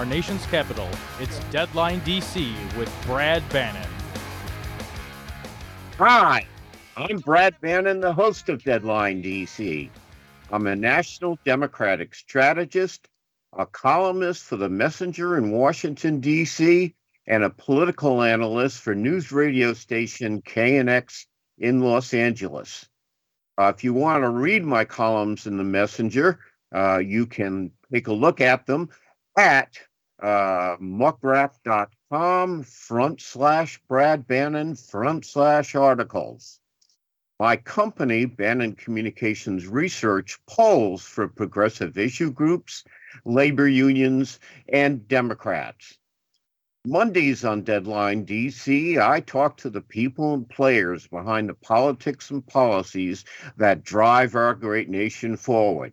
Our nation's capital, it's Deadline DC with Brad Bannon. Hi, I'm Brad Bannon, the host of Deadline DC. I'm a national Democratic strategist, a columnist for the Messenger in Washington, D.C., and a political analyst for news radio station KNX in Los Angeles. Uh, if you want to read my columns in the Messenger, uh, you can take a look at them at uh, muckrack.com front slash Brad Bannon front slash articles. My company, Bannon Communications Research, polls for progressive issue groups, labor unions, and Democrats. Mondays on Deadline DC, I talk to the people and players behind the politics and policies that drive our great nation forward.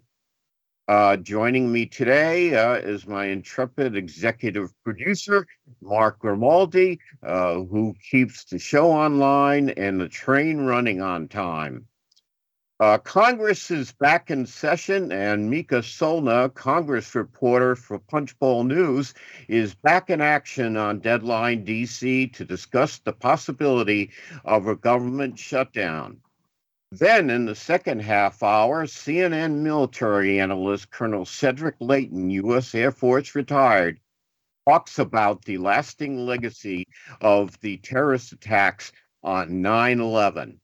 Uh, joining me today uh, is my intrepid executive producer, Mark Grimaldi, uh, who keeps the show online and the train running on time. Uh, Congress is back in session, and Mica Soellner, Congress reporter for Punchbowl News, is back in action on Deadline DC to discuss the possibility of a government shutdown. Then, in the second half hour, CNN military analyst Colonel Cedric Leighton, U.S. Air Force retired, talks about the lasting legacy of the terrorist attacks on 9 11.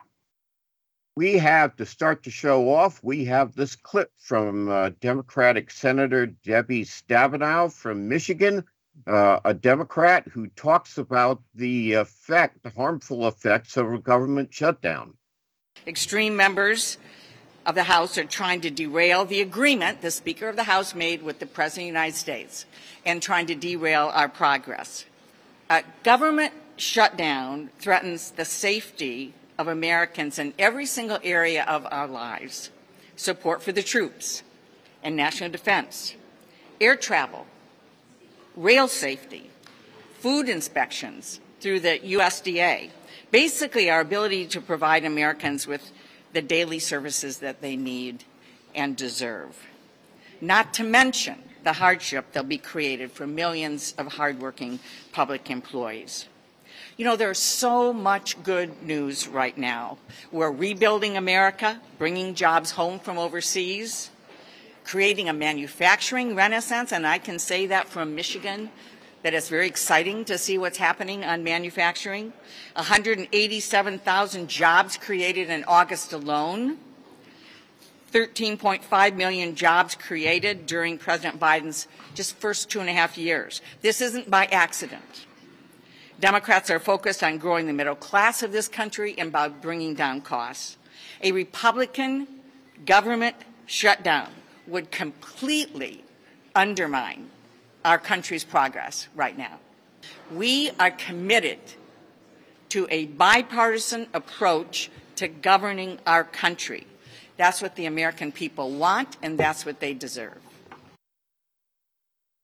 We have to start the show off. We have this clip from uh, Democratic Senator Debbie Stabenow from Michigan, uh, a Democrat who talks about the effect, the harmful effects of a government shutdown. Extreme members of the House are trying to derail the agreement the Speaker of the House made with the President of the United States and trying to derail our progress. A government shutdown threatens the safety of Americans in every single area of our lives support for the troops and national defense, air travel, rail safety, food inspections through the USDA basically our ability to provide Americans with the daily services that they need and deserve. Not to mention the hardship that'll be created for millions of hardworking public employees. You know, there's so much good news right now. We're rebuilding America, bringing jobs home from overseas, creating a manufacturing renaissance, and I can say that from Michigan, that it's very exciting to see what's happening on manufacturing. 187,000 jobs created in August alone. 13.5 million jobs created during President Biden's just first two and a half years. This isn't by accident. Democrats are focused on growing the middle class of this country and by bringing down costs. A Republican government shutdown would completely undermine our country's progress right now. We are committed to a bipartisan approach to governing our country. That's what the American people want, and that's what they deserve.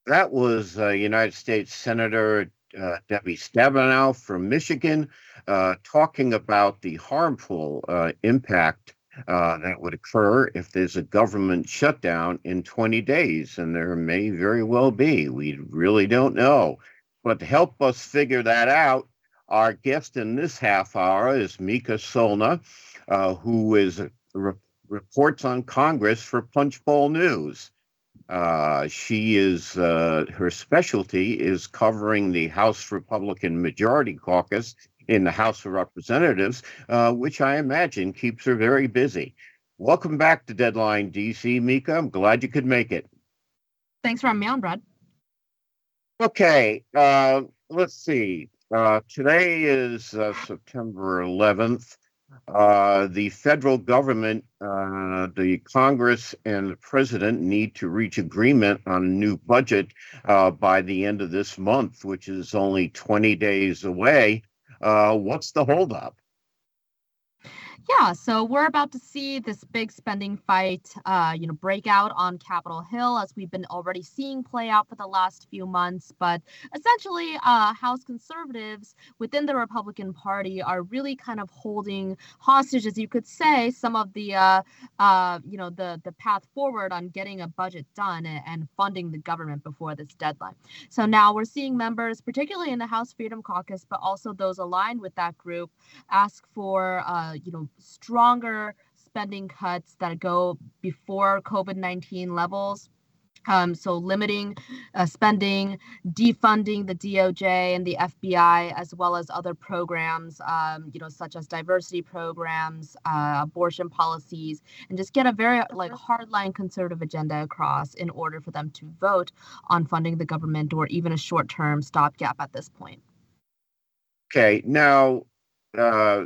That was uh, United States Senator uh, Debbie Stabenow from Michigan uh, talking about the harmful uh, impact uh, that would occur if there's a government shutdown in 20 days, and there may very well be. We really don't know. But to help us figure that out, our guest in this half hour is Mica Soellner, uh, who is re- reports on Congress for Punchbowl News. Uh, she is uh, her specialty is covering the House Republican Majority Caucus in the House of Representatives, uh, which I imagine keeps her very busy. Welcome back to Deadline DC, Mica. I'm glad you could make it. Thanks for having me on, Brad. Okay, uh, let's see. Uh, today is uh, September 11th. uh, the federal government, uh, the Congress, and the president need to reach agreement on a new budget uh, by the end of this month, which is only 20 days away. Uh, what's the holdup? Yeah, so we're about to see this big spending fight, uh, you know, break out on Capitol Hill as we've been already seeing play out for the last few months. But essentially, uh, House conservatives within the Republican Party are really kind of holding hostage, as you could say, some of the, uh, uh, you know, the the path forward on getting a budget done and funding the government before this deadline. So now we're seeing members, particularly in the House Freedom Caucus, but also those aligned with that group, ask for, uh, you know stronger spending cuts that go before COVID 19 levels. Um, so limiting uh, spending, defunding the DOJ and the FBI, as well as other programs, um, you know, such as diversity programs, uh, abortion policies, and just get a very like hardline conservative agenda across in order for them to vote on funding the government or even a short-term stopgap at this point. Okay, now uh,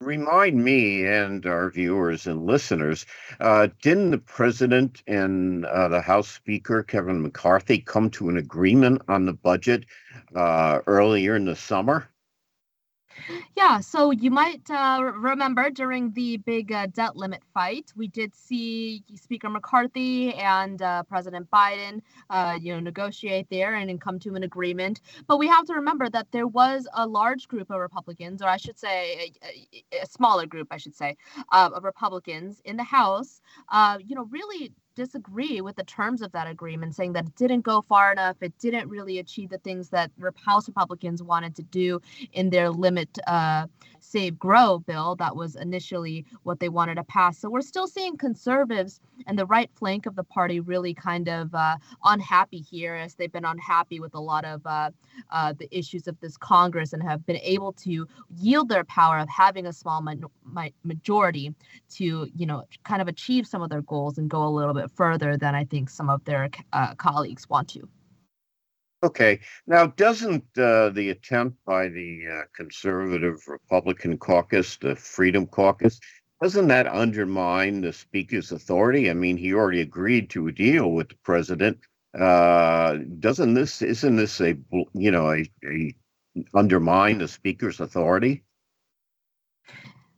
remind me and our viewers and listeners uh, didn't the president and uh, the House Speaker, Kevin McCarthy, come to an agreement on the budget uh, earlier in the summer? Yeah, so you might uh, remember during the big uh, debt limit fight, we did see Speaker McCarthy and uh, President Biden, uh, you know, negotiate there and, come to an agreement. But we have to remember that there was a large group of Republicans, or I should say, a, a smaller group, I should say, uh, of Republicans in the House, uh, you know, really disagree with the terms of that agreement, saying that it didn't go far enough. It didn't really achieve the things that House Republicans wanted to do in their limit uh, save grow bill. That was initially what they wanted to pass. So we're still seeing conservatives and the right flank of the party really kind of uh, unhappy here, as they've been unhappy with a lot of uh, uh the issues of this Congress and have been able to yield their power of having a small mi- majority to, you know, kind of achieve some of their goals and go a little bit bit further than I think some of their uh, colleagues want to. Okay. Now, doesn't uh, the attempt by the uh, conservative Republican caucus, the Freedom Caucus, doesn't that undermine the speaker's authority? I mean, he already agreed to a deal with the president. Uh, doesn't this isn't this a you know a, a undermine the speaker's authority?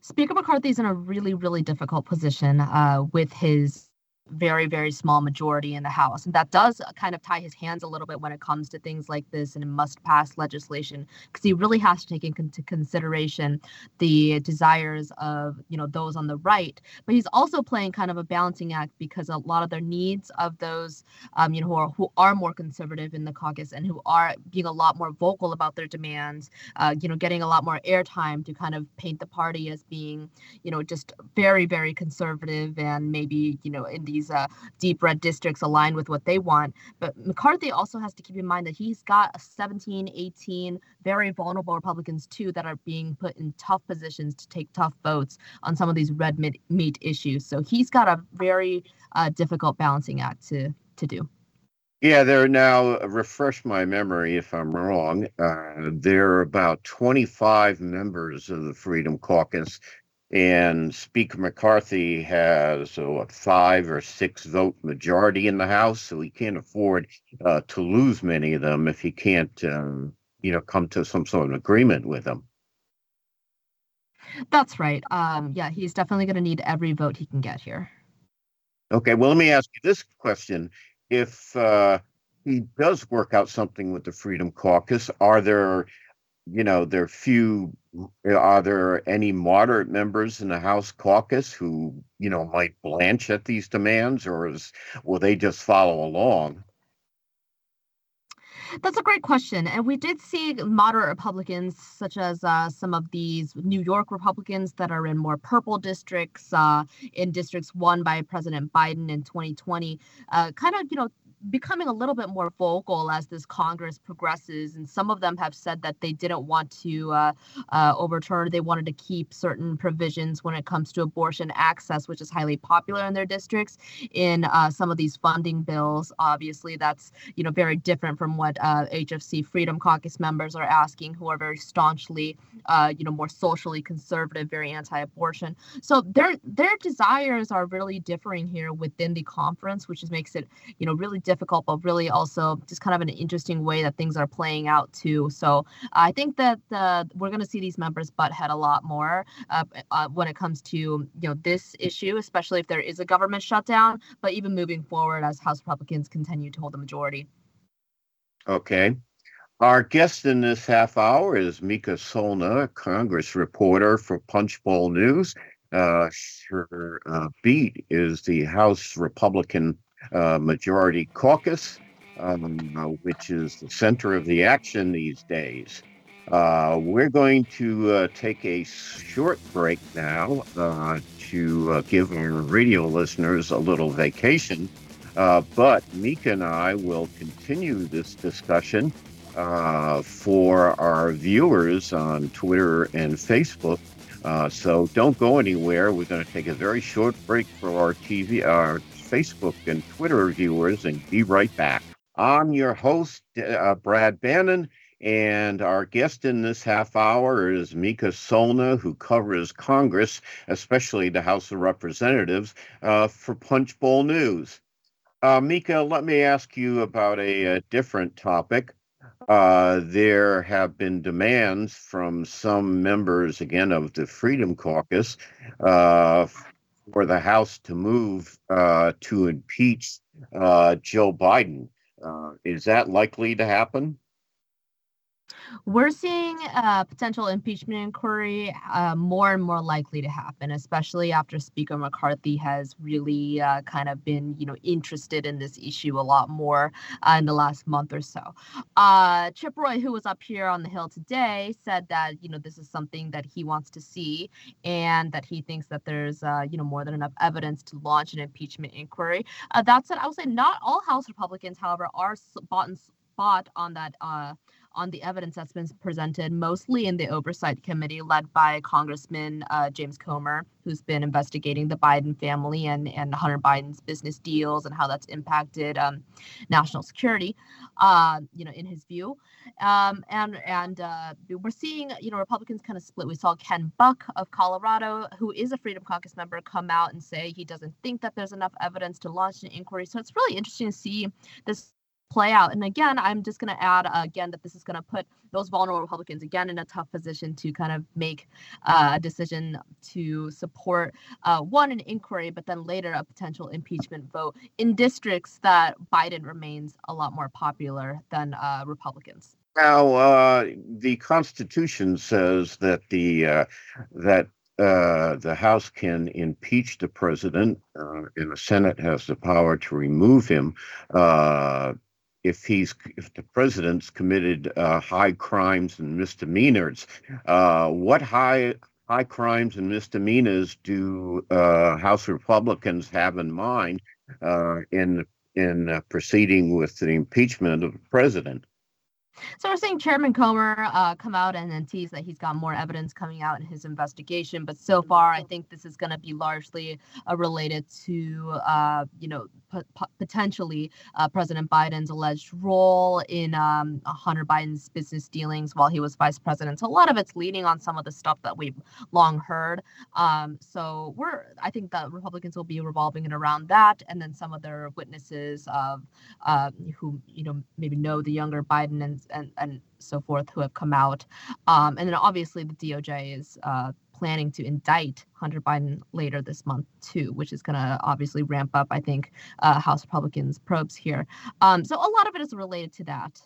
Speaker McCarthy is in a really really difficult position uh, with his very very small majority in the house and that does kind of tie his hands a little bit when it comes to things like this and must pass legislation because he really has to take into consideration the desires of you know those on the right. But he's also playing kind of a balancing act because a lot of their needs of those um, you know who are who are more conservative in the caucus and who are being a lot more vocal about their demands uh, you know getting a lot more airtime to kind of paint the party as being you know just very very conservative and maybe you know in the these uh, deep red districts align with what they want. But McCarthy also has to keep in mind that he's got 17, 18 very vulnerable Republicans too that are being put in tough positions to take tough votes on some of these red meat issues. So he's got a very uh, difficult balancing act to to do. Yeah, there are now, refresh my memory if I'm wrong, uh, there are about 25 members of the Freedom Caucus and Speaker McCarthy has a what, five or six vote majority in the House, so he can't afford uh, to lose many of them if he can't, um, you know, come to some sort of agreement with them. That's right. Um, yeah, he's definitely going to need every vote he can get here. Okay, well, let me ask you this question: If uh, he does work out something with the Freedom Caucus, are there you know, there are few. Are there any moderate members in the House caucus who, you know, might blanch at these demands, or is, will they just follow along? That's a great question. And we did see moderate Republicans, such as uh, some of these New York Republicans that are in more purple districts, uh, in districts won by President Biden in 2020, uh, kind of, you know, becoming a little bit more vocal as this Congress progresses. And some of them have said that they didn't want to uh, uh, overturn, they wanted to keep certain provisions when it comes to abortion access, which is highly popular in their districts, in uh, some of these funding bills. Obviously, that's you know very different from what HFC uh, Freedom Caucus members are asking, who are very staunchly, uh, you know, more socially conservative, very anti-abortion. So their their desires are really differing here within the conference, which just makes it you know really difficult, but really also just kind of an interesting way that things are playing out too. So I think that uh, we're going to see these members butt head a lot more uh, uh, when it comes to you know this issue, especially if there is a government shutdown. But even moving forward, as House Republicans continue to hold the majority. Okay. Our guest in this half hour is Mica Soellner, Congress reporter for Punchbowl News. Uh, her uh, beat is the House Republican uh, Majority Caucus, um, which is the center of the action these days. Uh, we're going to uh, take a short break now uh, to give our radio listeners a little vacation. but Mica and I will continue this discussion uh, for our viewers on Twitter and Facebook. Uh, so don't go anywhere. We're going to take a very short break for our TV, our Facebook and Twitter viewers, and be right back. I'm your host, uh, Brad Bannon, and our guest in this half hour is Mica Soellner, who covers Congress, especially the House of Representatives, uh, for Punchbowl News. Uh, Mica, let me ask you about a, a different topic. Uh, there have been demands from some members, again, of the Freedom Caucus uh, for the House to move uh, to impeach uh, Joe Biden. Uh, is that likely to happen? We're seeing a potential impeachment inquiry uh, more and more likely to happen, especially after Speaker McCarthy has really uh, kind of been, you know, interested in this issue a lot more uh, in the last month or so. Uh, Chip Roy, who was up here on the Hill today, said that you know this is something that he wants to see, and that he thinks that there's uh, you know more than enough evidence to launch an impeachment inquiry. Uh, that said, I would say not all House Republicans, however, are bought and bought on that on the evidence that's been presented, mostly in the oversight committee led by Congressman uh, James Comer, who's been investigating the Biden family and, and Hunter Biden's business deals and how that's impacted um, national security, uh, you know, in his view. Um, and and uh, we're seeing, you know, Republicans kind of split. We saw Ken Buck of Colorado, who is a Freedom Caucus member, come out and say he doesn't think that there's enough evidence to launch an inquiry. So it's really interesting to see this play out. And again, I'm just going to add uh, again that this is going to put those vulnerable Republicans again in a tough position to kind of make uh, a decision to support uh, one an inquiry, but then later a potential impeachment vote in districts that Biden remains a lot more popular than uh, Republicans. Now, uh, the Constitution says that the uh, that uh, the House can impeach the president, uh, and the Senate has the power to remove him. Uh, if he's if the president's committed uh, high crimes and misdemeanors. Uh, what high high crimes and misdemeanors do uh, House Republicans have in mind uh, in in uh, proceeding with the impeachment of the president? So we're seeing Chairman Comer uh, come out and, then tease that he's got more evidence coming out in his investigation. But so far, I think this is going to be largely uh, related to, uh, you know, p- potentially uh, President Biden's alleged role in um, Hunter Biden's business dealings while he was vice president. So a lot of it's leading on some of the stuff that we've long heard. Um, so we're, I think that Republicans will be revolving it around that, and then some of their witnesses of uh, who, you know, maybe know the younger Biden and and, and so forth who have come out. Um, and then obviously the DOJ is uh, planning to indict Hunter Biden later this month too, which is going to obviously ramp up, I think, uh, House Republicans' probes here. Um, so a lot of it is related to that.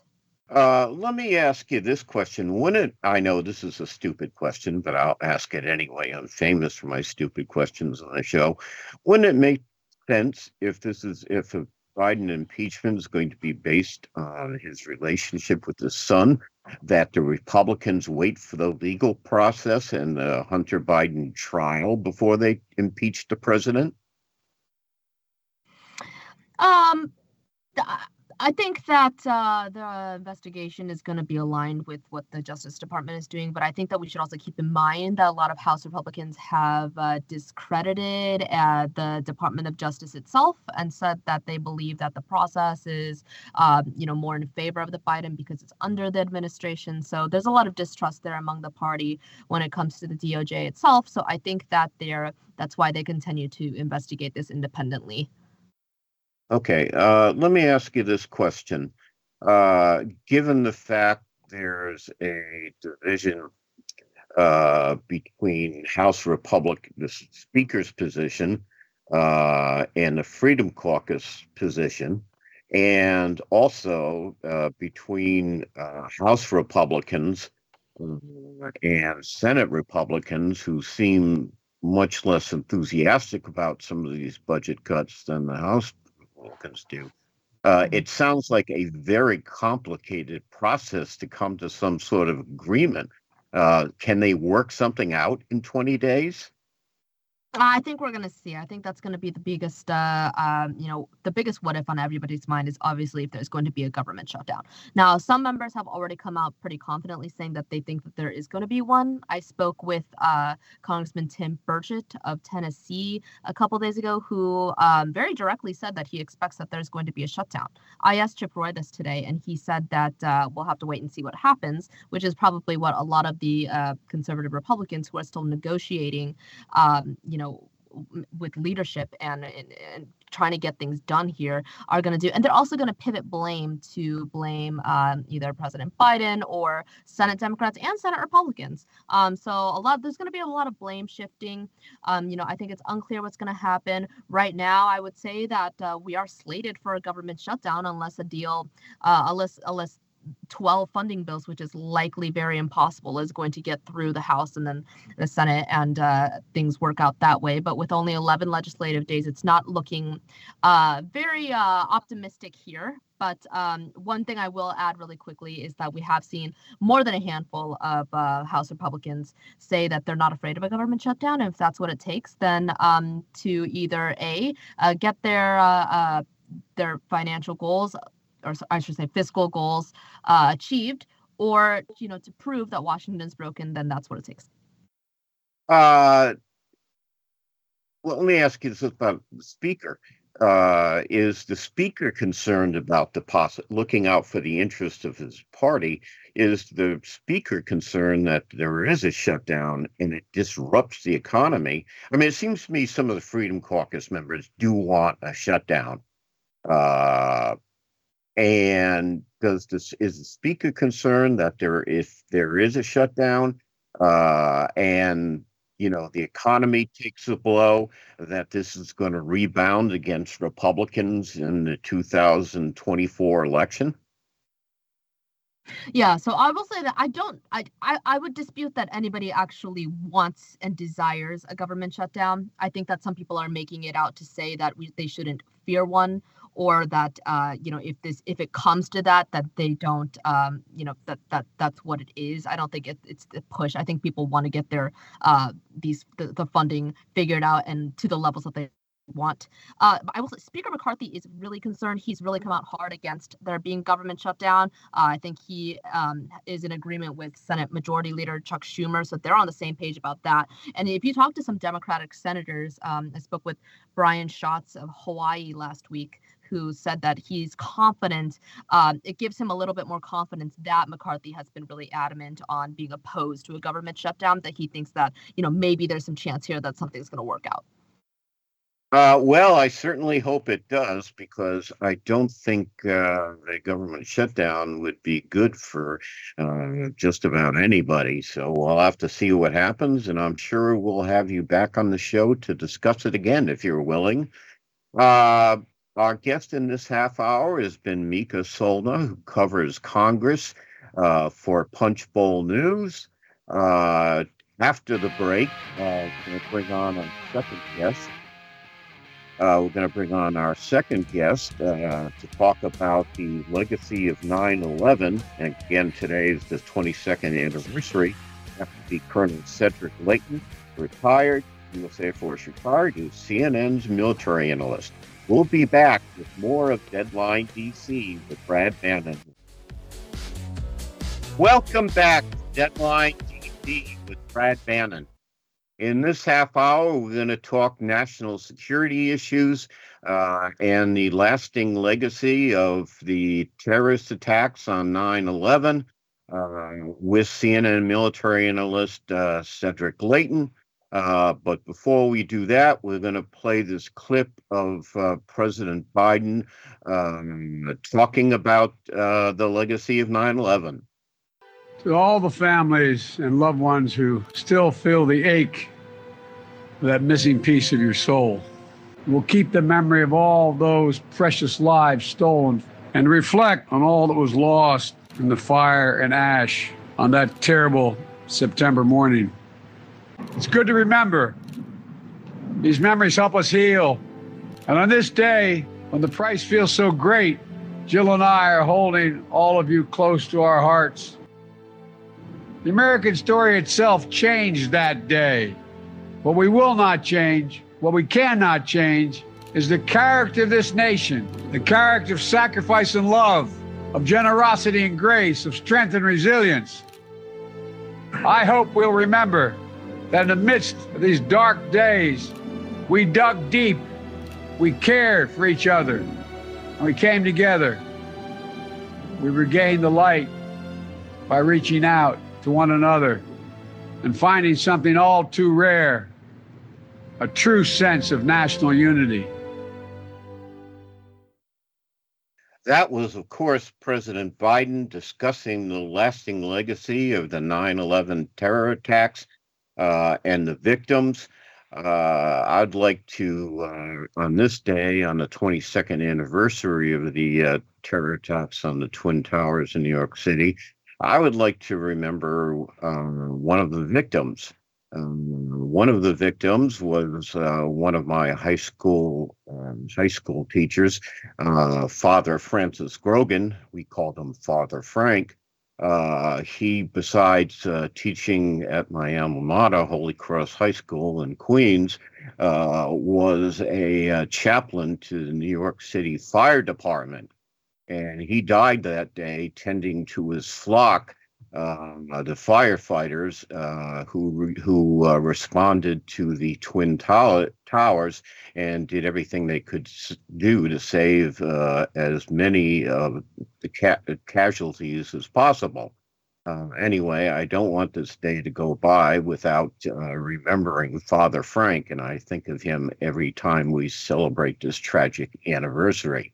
Uh, let me ask you this question. Wouldn't I know this is a stupid question, but I'll ask it anyway. I'm famous for my stupid questions on the show. Wouldn't it make sense if this is if a Biden impeachment is going to be based on his relationship with his son, that the Republicans wait for the legal process and the Hunter Biden trial before they impeach the president? Um, I think that uh, the investigation is going to be aligned with what the Justice Department is doing, but I think that we should also keep in mind that a lot of House Republicans have uh, discredited uh, the Department of Justice itself and said that they believe that the process is, um, you know, more in favor of the Biden because it's under the administration. So there's a lot of distrust there among the party when it comes to the DOJ itself. So I think that they're that's why they continue to investigate this independently. Okay, uh, let me ask you this question. Uh, given the fact there's a division uh, between House Republic, the Speaker's position, uh, and the Freedom Caucus position, and also uh, between uh, House Republicans and Senate Republicans who seem much less enthusiastic about some of these budget cuts than the House Do. Uh, it sounds like a very complicated process to come to some sort of agreement. Uh, can they work something out in 20 days? I think we're going to see. I think that's going to be the biggest, uh, um, you know, the biggest what if on everybody's mind is obviously if there's going to be a government shutdown. Now, some members have already come out pretty confidently saying that they think that there is going to be one. I spoke with uh, Congressman Tim Burchett of Tennessee a couple days ago, who um, very directly said that he expects that there's going to be a shutdown. I asked Chip Roy this today, and he said that uh, we'll have to wait and see what happens, which is probably what a lot of the uh, conservative Republicans who are still negotiating, um, you know, with leadership and, and, and trying to get things done here are going to do and they're also going to pivot blame to blame um, either president biden or senate democrats and senate republicans. Um, so a lot there's going to be a lot of blame shifting. Um, you know i think it's unclear what's going to happen. Right now i would say that uh, we are slated for a government shutdown unless a deal uh, unless unless 12 funding bills, which is likely very impossible, is going to get through the House and then the Senate, and uh, things work out that way. But with only 11 legislative days, it's not looking uh, very uh, optimistic here. But um, one thing I will add really quickly is that we have seen more than a handful of uh, House Republicans say that they're not afraid of a government shutdown. And if that's what it takes, then um, to either A, uh, get their uh, their financial goals or I should say fiscal goals uh, achieved, or you know to prove that Washington's broken, then that's what it takes. Uh, well, let me ask you this about the speaker. Uh, is the speaker concerned about the looking out for the interest of his party? Is the speaker concerned that there is a shutdown and it disrupts the economy? I mean, it seems to me some of the Freedom Caucus members do want a shutdown. Uh, and does this is the speaker concerned that there if there is a shutdown uh, and you know the economy takes a blow that this is going to rebound against Republicans in the 2024 election? Yeah, so I will say that I don't I, I I would dispute that anybody actually wants and desires a government shutdown. I think that some people are making it out to say that we, they shouldn't fear one or that uh, you know if this if it comes to that that they don't um, you know that that that's what it is i don't think it, it's the push i think people want to get their uh, these the, the funding figured out and to the levels that they want. Uh, I will say Speaker McCarthy is really concerned. He's really come out hard against there being government shutdown. Uh, I think he um, is in agreement with Senate Majority Leader Chuck Schumer, so they're on the same page about that. And if you talk to some Democratic senators, um, I spoke with Brian Schatz of Hawaii last week who said that he's confident. Um, it gives him a little bit more confidence that McCarthy has been really adamant on being opposed to a government shutdown. That he thinks that you know maybe there's some chance here that something's going to work out. Uh, well, I certainly hope it does because I don't think uh, a government shutdown would be good for uh, just about anybody. So we'll have to see what happens, and I'm sure we'll have you back on the show to discuss it again if you're willing. Our guest in this half hour has been Mica Soellner, who covers Congress uh, for Punchbowl News. Uh, after the break, uh, we're going to bring on a second guest. Uh, we're going to bring on our second guest uh, to talk about the legacy of 9 11. And again, today is the 22nd anniversary. After the Colonel Cedric Leighton retired, USA Force retired, CNN's military analyst. We'll be back with more of Deadline DC with Brad Bannon. Welcome back to Deadline DC with Brad Bannon. In this half hour, we're going to talk national security issues uh, and the lasting legacy of the terrorist attacks on 9 11 uh, with CNN military analyst uh, Cedric Leighton. Uh, but before we do that, we're going to play this clip of uh, President Biden um, talking about uh, the legacy of 9 11. To all the families and loved ones who still feel the ache of that missing piece of your soul, we'll keep the memory of all those precious lives stolen and reflect on all that was lost in the fire and ash on that terrible September morning. It's good to remember. These memories help us heal. And on this day, when the price feels so great, Jill and I are holding all of you close to our hearts. The American story itself changed that day. What we will not change, what we cannot change, is the character of this nation, the character of sacrifice and love, of generosity and grace, of strength and resilience. I hope we'll remember that in the midst of these dark days, we dug deep, we cared for each other, and we came together. We regained the light by reaching out to one another and finding something all too rare a true sense of national unity. That was, of course, President Biden discussing the lasting legacy of the 9 11 terror attacks uh, and the victims. Uh, I'd like to, uh, on this day, on the 22nd anniversary of the uh, terror attacks on the Twin Towers in New York City, I would like to remember uh, one of the victims. Um, one of the victims was uh, one of my high school um, high school teachers, uh, Father Francis Grogan. We called him Father Frank. Uh, he, besides uh, teaching at my alma mater, Holy Cross High School in Queens, uh, was a uh, chaplain to the New York City Fire Department and he died that day tending to his flock. Um, uh, the firefighters uh, who who uh, responded to the twin tower, towers and did everything they could do to save uh, as many of the ca- casualties as possible. Uh, anyway, I don't want this day to go by without uh, remembering Father Frank, and I think of him every time we celebrate this tragic anniversary.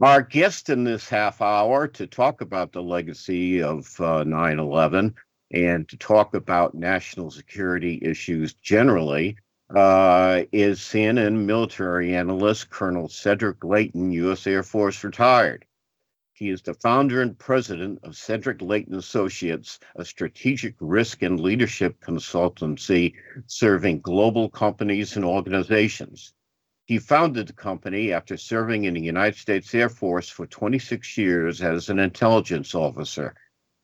Our guest in this half hour to talk about the legacy of uh, 9 11 and to talk about national security issues generally uh, is CNN military analyst Colonel Cedric Leighton, U.S. Air Force retired. He is the founder and president of Cedric Leighton Associates, a strategic risk and leadership consultancy serving global companies and organizations. He founded the company after serving in the United States Air Force for 26 years as an intelligence officer.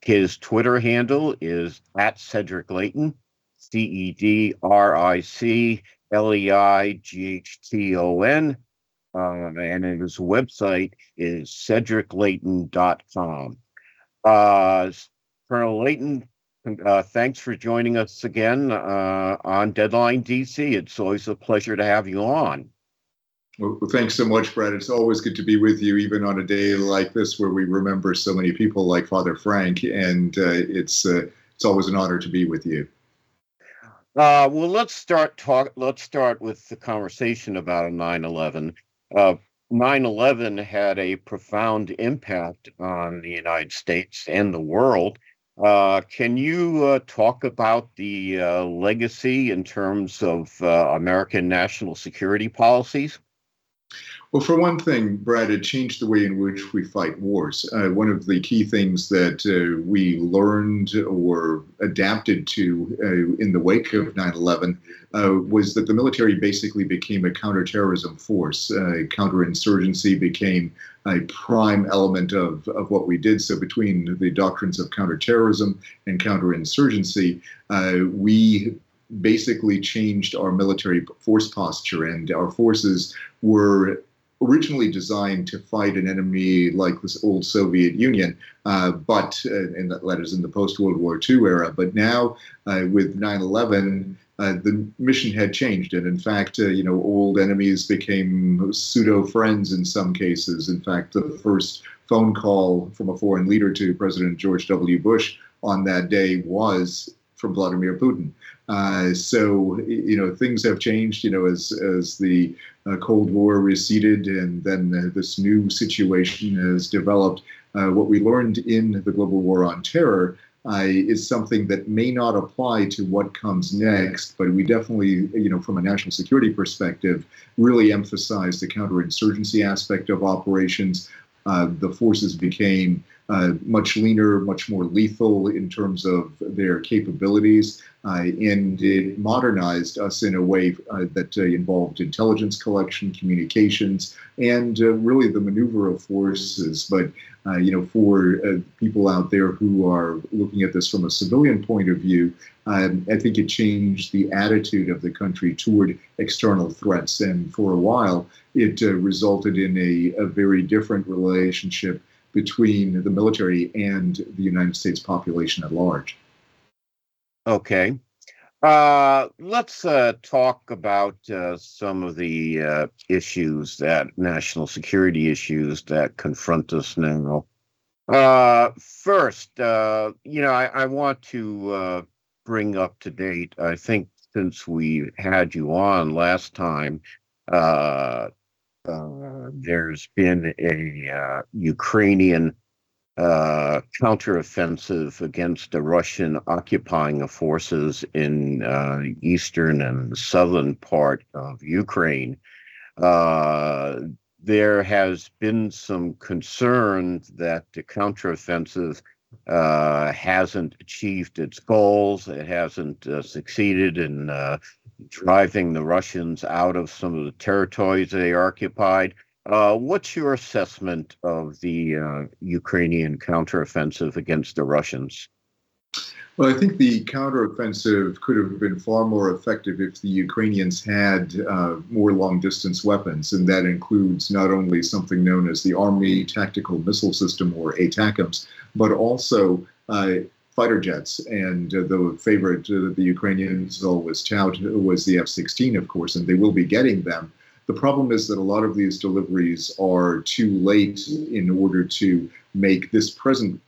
His Twitter handle is at Cedric Leighton, C E D R I C L E I G H T O N. Um, and his website is cedricleighton.com. Uh, Colonel Leighton, uh, thanks for joining us again uh, on Deadline DC. It's always a pleasure to have you on. Well, thanks so much, Brad. It's always good to be with you, even on a day like this where we remember so many people like Father Frank, and uh, it's uh, it's always an honor to be with you. Uh, well, let's start talk. Let's start with the conversation about 9/11. 9/11 uh, had a profound impact on the United States and the world. Uh, can you uh, talk about the legacy in terms of American national security policies? Well, for one thing, Brad, it changed the way in which we fight wars. Uh, one of the key things that uh, we learned or adapted to uh, in the wake of 9 11 uh, was that the military basically became a counterterrorism force. Uh, counterinsurgency became a prime element of, of what we did. So, between the doctrines of counterterrorism and counterinsurgency, uh, we basically changed our military force posture, and our forces were originally designed to fight an enemy like this old Soviet Union, uh, but uh, that is in the post World War II era. But now uh, with 9 11, uh, the mission had changed, and in fact, uh, you know, old enemies became pseudo friends in some cases. In fact, the first phone call from a foreign leader to President George W. Bush on that day was from Vladimir Putin. Uh, so you know things have changed. You know as as the uh, Cold War receded, and then uh, this new situation has developed. Uh, what we learned in the global war on terror uh, is something that may not apply to what comes next, but we definitely, you know, from a national security perspective, really emphasize the counterinsurgency aspect of operations. Uh, the forces became uh, much leaner, much more lethal in terms of their capabilities. Uh, and it modernized us in a way uh, that uh, involved intelligence collection, communications, and uh, really the maneuver of forces. But you know, for people out there who are looking at this from a civilian point of view, um, I think it changed the attitude of the country toward external threats. And for a while, it resulted in a, a very different relationship between the military and the United States population at large. Okay. Uh, let's uh, talk about uh, some of the uh, issues that national security issues that confront us now. Uh, first, uh, you know, I, I want to bring up to date. I think since we had you on last time, uh, there's been a uh, Ukrainian uh, counteroffensive against the Russian occupying forces in uh, eastern and southern part of Ukraine. Uh, there has been some concern that the counteroffensive hasn't achieved its goals. It hasn't succeeded in driving the Russians out of some of the territories they occupied. Uh, what's your assessment of the uh, Ukrainian counteroffensive against the Russians? Well, I think the counteroffensive could have been far more effective if the Ukrainians had uh, more long distance weapons, and that includes not only something known as the Army Tactical Missile System, or ATACMS, but also uh, fighter jets. And uh, the favorite uh, the Ukrainians always tout was the F 16, of course, and they will be getting them. The problem is that a lot of these deliveries are too late in order to make this present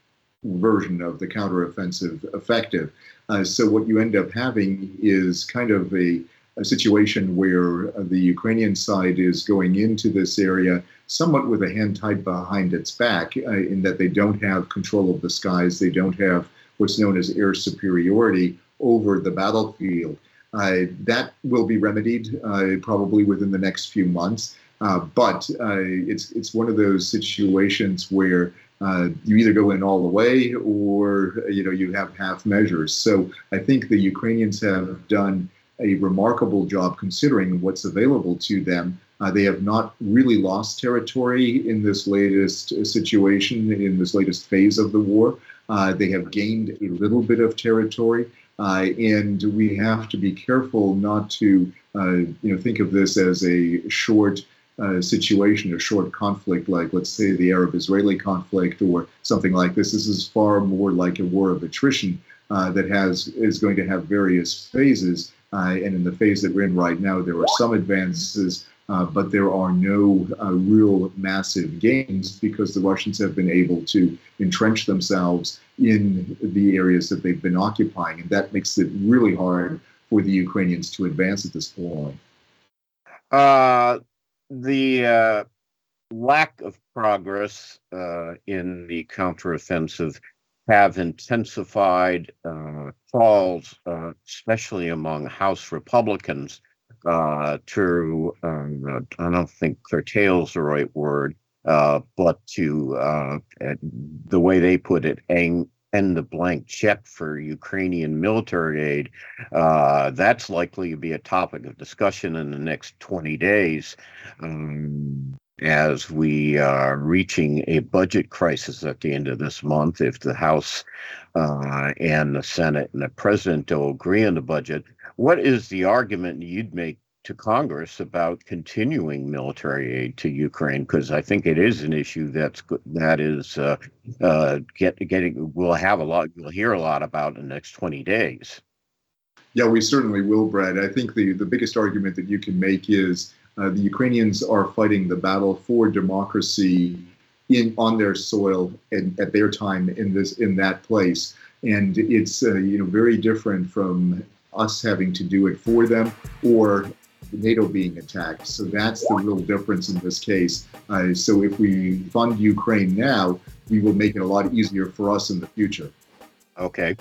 version of the counteroffensive effective. Uh, so what you end up having is kind of a, a situation where uh, the Ukrainian side is going into this area somewhat with a hand tied behind its back, uh, in that they don't have control of the skies, they don't have what's known as air superiority over the battlefield. Uh, that will be remedied uh, probably within the next few months. Uh, but it's it's one of those situations where uh, you either go in all the way or you know you have half measures. So I think the Ukrainians have done a remarkable job considering what's available to them. Uh, they have not really lost territory in this latest situation, in this latest phase of the war. Uh, they have gained a little bit of territory, uh, and we have to be careful not to, uh, you know, think of this as a short uh, situation, a short conflict, like let's say the Arab-Israeli conflict or something like this. This is far more like a war of attrition uh, that has is going to have various phases. Uh, and in the phase that we're in right now, there are some advances, uh, but there are no uh, real massive gains because the Russians have been able to entrench themselves in the areas that they've been occupying, and that makes it really hard for the Ukrainians to advance at this point. Uh, the uh, lack of progress uh, in the counteroffensive have intensified calls, uh, especially among House Republicans, uh, to um, I don't think curtail is the right word, uh, but to the way they put it, ang- and the blank check for Ukrainian military aid, uh, that's likely to be a topic of discussion in the next 20 days um, as we are reaching a budget crisis at the end of this month. If the House uh, and the Senate and the President don't agree on the budget, what is the argument you'd make to Congress about continuing military aid to Ukraine? Because I think it is an issue that's that is uh, uh, get, getting we'll have a lot we'll hear a lot about in the next twenty days. Yeah, we certainly will, Brad. I think the the biggest argument that you can make is uh, the Ukrainians are fighting the battle for democracy in on their soil and at their time in this in that place, and it's uh, you know very different from us having to do it for them or NATO being attacked. So that's the real difference in this case. Uh, so if we fund Ukraine now, we will make it a lot easier for us in the future. Okay.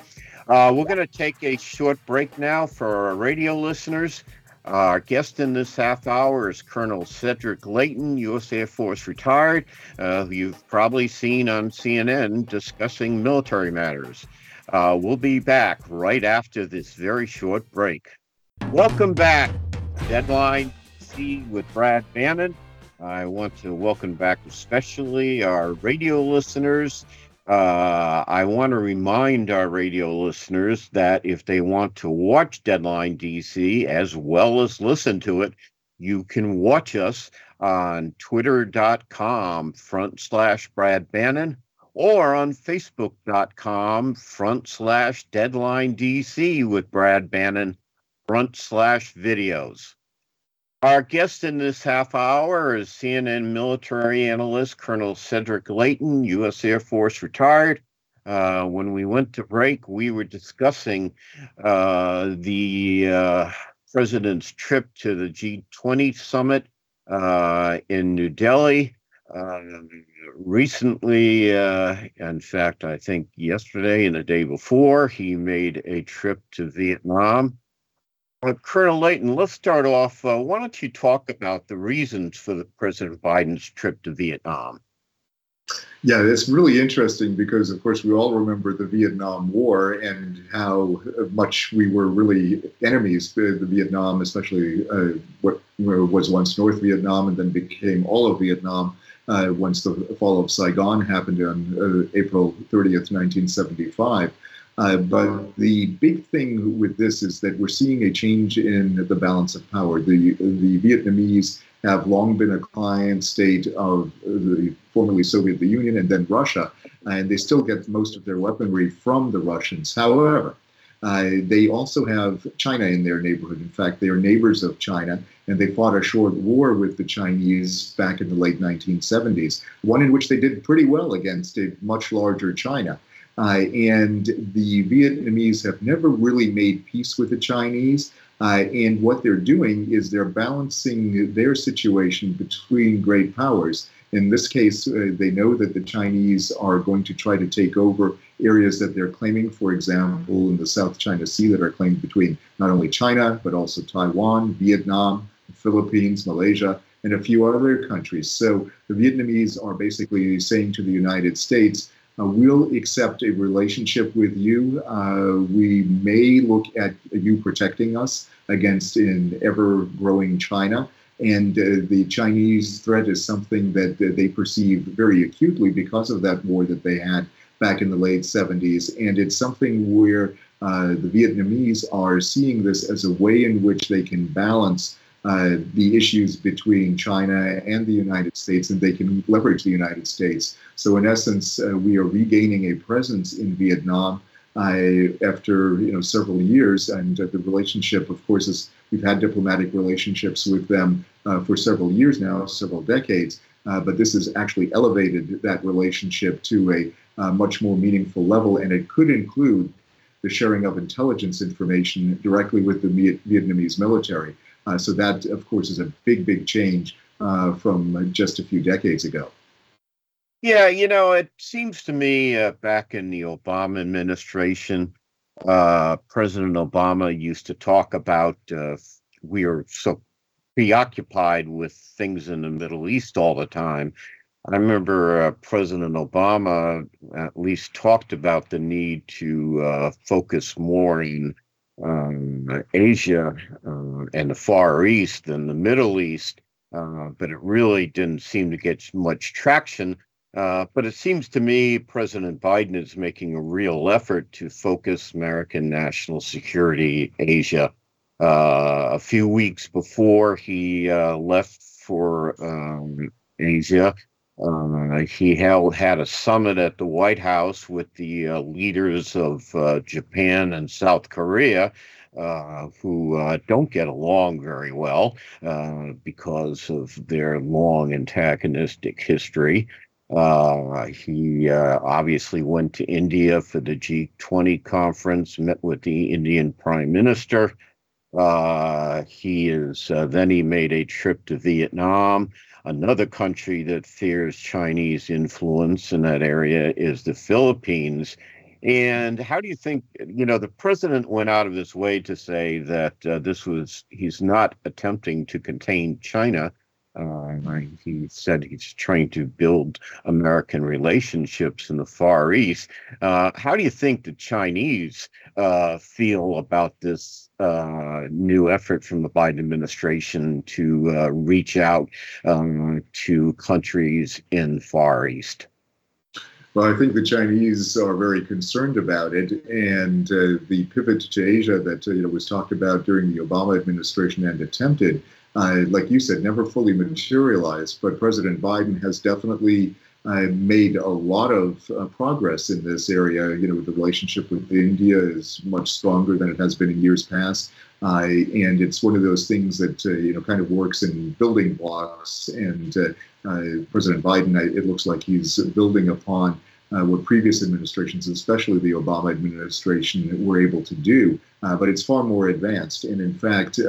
Uh, we're going to take a short break now for our radio listeners. Our guest in this half hour is Colonel Cedric Leighton, U.S. Air Force retired, uh, you've probably seen on CNN discussing military matters. Uh, we'll be back right after this very short break. Welcome back Deadline DC with Brad Bannon. I want to welcome back especially our radio listeners. Uh, I want to remind our radio listeners that if they want to watch Deadline DC as well as listen to it, you can watch us on twitter.com front slash Brad Bannon or on facebook.com front slash deadline DC with Brad Bannon front slash videos. Our guest in this half hour is CNN military analyst Colonel Cedric Leighton, U.S. Air Force retired. Uh, when we went to break, we were discussing uh, the uh, president's trip to the G20 summit uh, in New Delhi. Um, recently, uh, in fact, I think yesterday and the day before, he made a trip to Vietnam. Colonel Leighton, let's start off. Uh, why don't you talk about the reasons for the President Biden's trip to Vietnam? Yeah, it's really interesting because, of course, we all remember the Vietnam War and how much we were really enemies. The Vietnam, especially uh, what was once North Vietnam and then became all of Vietnam uh, once the fall of Saigon happened on uh, April 30th, 1975. Uh, but the big thing with this is that we're seeing a change in the balance of power. The, the Vietnamese have long been a client state of the formerly Soviet Union and then Russia, and they still get most of their weaponry from the Russians. However, uh, they also have China in their neighborhood. In fact, they are neighbors of China, and they fought a short war with the Chinese back in the late 1970s, one in which they did pretty well against a much larger China. Uh, and the Vietnamese have never really made peace with the Chinese. Uh, and what they're doing is they're balancing their situation between great powers. In this case, uh, they know that the Chinese are going to try to take over areas that they're claiming, for example, in the South China Sea, that are claimed between not only China, but also Taiwan, Vietnam, the Philippines, Malaysia, and a few other countries. So the Vietnamese are basically saying to the United States, uh, we'll accept a relationship with you. Uh, we may look at you protecting us against an ever growing China. And uh, the Chinese threat is something that they perceive very acutely because of that war that they had back in the late 70s. And it's something where uh, the Vietnamese are seeing this as a way in which they can balance uh, the issues between China and the United States, and they can leverage the United States. So, in essence, uh, we are regaining a presence in Vietnam uh, after you know several years, and uh, the relationship, of course, is we've had diplomatic relationships with them uh, for several years now, several decades. but this has actually elevated that relationship to a much more meaningful level, and it could include the sharing of intelligence information directly with the Vietnamese military. Uh, so that, of course, is a big, big change uh, from just a few decades ago. Yeah, you know, it seems to me uh, back in the Obama administration, uh, President Obama used to talk about uh, we are so preoccupied with things in the Middle East all the time. I remember uh, President Obama at least talked about the need to focus more in um, Asia uh, and the Far East and the Middle East, uh, but it really didn't seem to get much traction. Uh, but it seems to me President Biden is making a real effort to focus American national security Asia. Uh, a few weeks before he uh, left for um, Asia, uh, he held had a summit at the White House with the uh, leaders of Japan and South Korea, uh, who uh, don't get along very well uh, because of their long antagonistic history. Uh, he uh, obviously went to India for the G20 conference, met with the Indian Prime Minister. Uh, he is then he made a trip to Vietnam. Another country that fears Chinese influence in that area is the Philippines. And how do you think, you know, the president went out of his way to say that uh, this was, he's not attempting to contain China. Uh, he said he's trying to build American relationships in the Far East. Uh, how do you think the Chinese uh, feel about this uh, new effort from the Biden administration to uh, reach out um, to countries in Far East? Well, I think the Chinese are very concerned about it, and uh, the pivot to Asia that you know was talked about during the Obama administration and attempted, uh, like you said, never fully materialized. But President Biden has definitely uh, made a lot of uh, progress in this area. You know, the relationship with India is much stronger than it has been in years past. Uh, and it's one of those things that uh, you know kind of works in building blocks. And uh, uh, President Biden, it looks like he's building upon what previous administrations, especially the Obama administration, were able to do. but it's far more advanced. And in fact,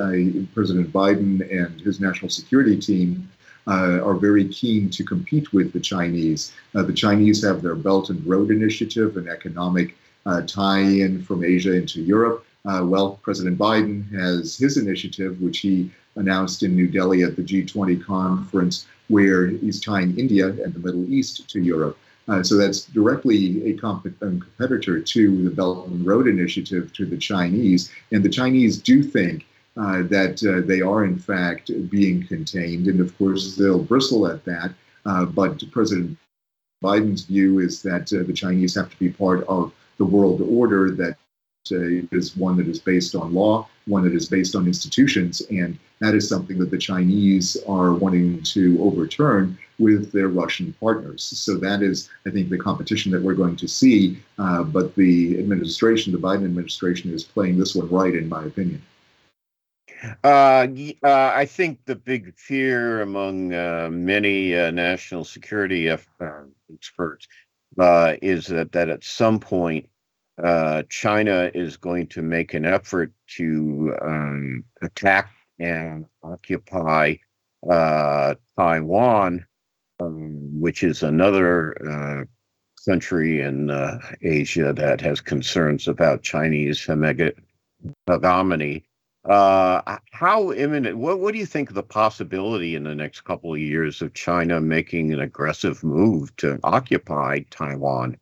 President Biden and his national security team uh, are very keen to compete with the Chinese. Uh, the Chinese have their Belt and Road Initiative, an economic uh, tie in from Asia into Europe. Uh, well, President Biden has his initiative, which he announced in New Delhi at the G20 conference, where he's tying India and the Middle East to Europe. Uh, so that's directly a, comp- competitor to the Belt and Road Initiative to the Chinese. And the Chinese do think uh, that uh, they are in fact being contained, and of course they'll bristle at that. Uh, but President Biden's view is that uh, the Chinese have to be part of the world order that is one that is based on law, one that is based on institutions, and that is something that the Chinese are wanting to overturn with their Russian partners. So that is, I think, the competition that we're going to see. Uh, but the administration, the Biden administration, is playing this one right, in my opinion. Uh, uh, I think the big fear among uh, many uh, national security uh, experts is that, that at some point China is going to make an effort to um, attack and occupy Taiwan, um, which is another country in Asia that has concerns about Chinese hegemony. Uh, how imminent? What What do you think the possibility in the next couple of years of China making an aggressive move to occupy Taiwan?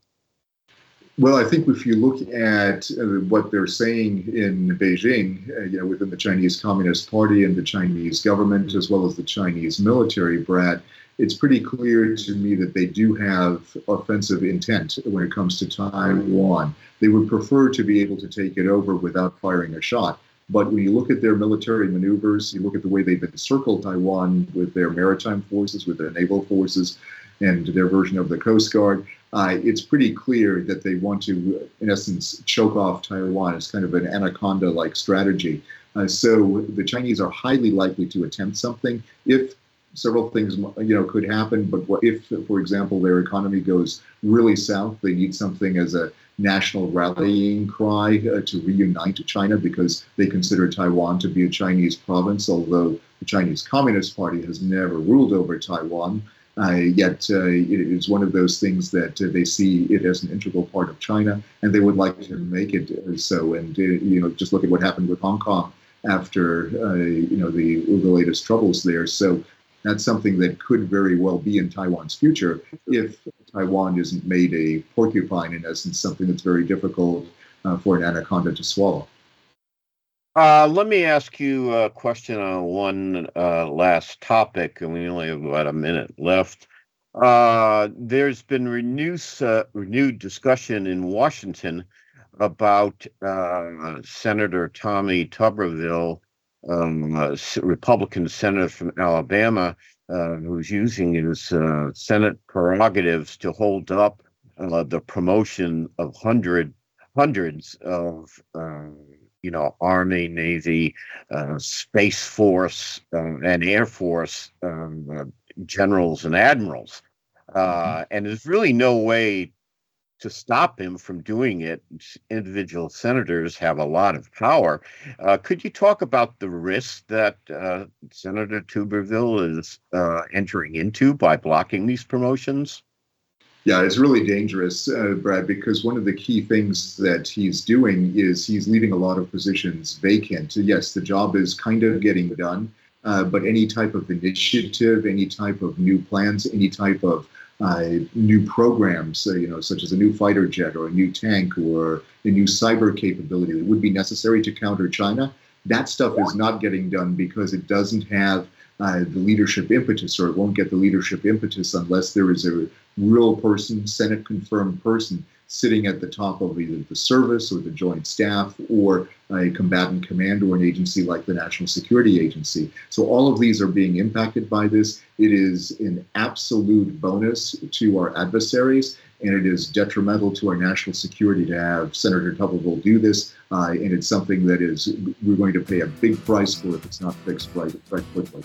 Well, I think if you look at uh, what they're saying in Beijing, uh, you know, within the Chinese Communist Party and the Chinese government, as well as the Chinese military, Brad, it's pretty clear to me that they do have offensive intent when it comes to Taiwan. They would prefer to be able to take it over without firing a shot. But when you look at their military maneuvers, you look at the way they've encircled Taiwan with their maritime forces, with their naval forces, and their version of the Coast Guard, uh, it's pretty clear that they want to, in essence, choke off Taiwan. It's kind of an anaconda like strategy. Uh, so the Chinese are highly likely to attempt something if several things you know could happen but if for example their economy goes really south they need something as a national rallying cry uh, to reunite China because they consider Taiwan to be a Chinese province, although the Chinese Communist Party has never ruled over Taiwan. Uh, yet uh, it is one of those things that uh, they see it as an integral part of China, and they would like to make it so. And uh, you know, just look at what happened with Hong Kong after uh, you know the the latest troubles there. So that's something that could very well be in Taiwan's future if Taiwan isn't made a porcupine, in essence, something that's very difficult uh, for an anaconda to swallow. Uh, let me ask you a question on one uh, last topic, and we only have about a minute left. Uh, there's been renewed, uh, renewed discussion in Washington about uh, Senator Tommy Tuberville, um, a Republican senator from Alabama, uh, who's using his Senate prerogatives to hold up the promotion of hundred hundreds of you know Army, Navy, uh, Space Force, and Air Force um, generals and admirals. Mm-hmm. and there's really no way to stop him from doing it. Individual senators have a lot of power. Uh, could you talk about the risk that uh, Senator Tuberville is uh, entering into by blocking these promotions? Yeah, it's really dangerous, uh, Brad, because one of the key things that he's doing is he's leaving a lot of positions vacant. Yes, the job is kind of getting done, uh, but any type of initiative, any type of new plans, any type of uh, new programs, uh, you know, such as a new fighter jet or a new tank or a new cyber capability that would be necessary to counter China. That stuff is not getting done because it doesn't have uh, the leadership impetus, or it won't get the leadership impetus unless there is a real person, Senate confirmed person, sitting at the top of either the service or the joint staff or a combatant command or an agency like the National Security Agency. So all of these are being impacted by this. It is an absolute bonus to our adversaries, and it is detrimental to our national security to have Senator Tuberville do this. Uh, and it's something that is we're going to pay a big price for if it's not fixed right, right quickly.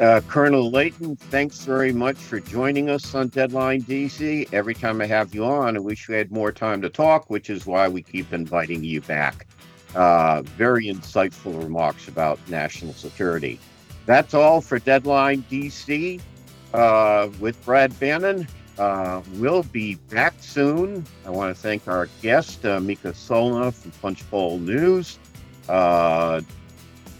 Uh, Colonel Leighton, thanks very much for joining us on Deadline DC. Every time I have you on, I wish we had more time to talk, which is why we keep inviting you back. Uh, very insightful remarks about national security. That's all for Deadline DC uh, with Brad Bannon. Uh, we'll be back soon. I want to thank our guest, uh, Mica Soellner from Punchbowl News.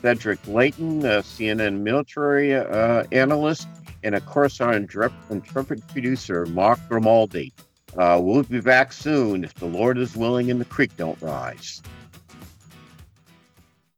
Cedric Leighton, a CNN military uh, analyst, and of course our intrepid producer, Mark Grimaldi. Uh, we'll be back soon if the Lord is willing and the creek don't rise.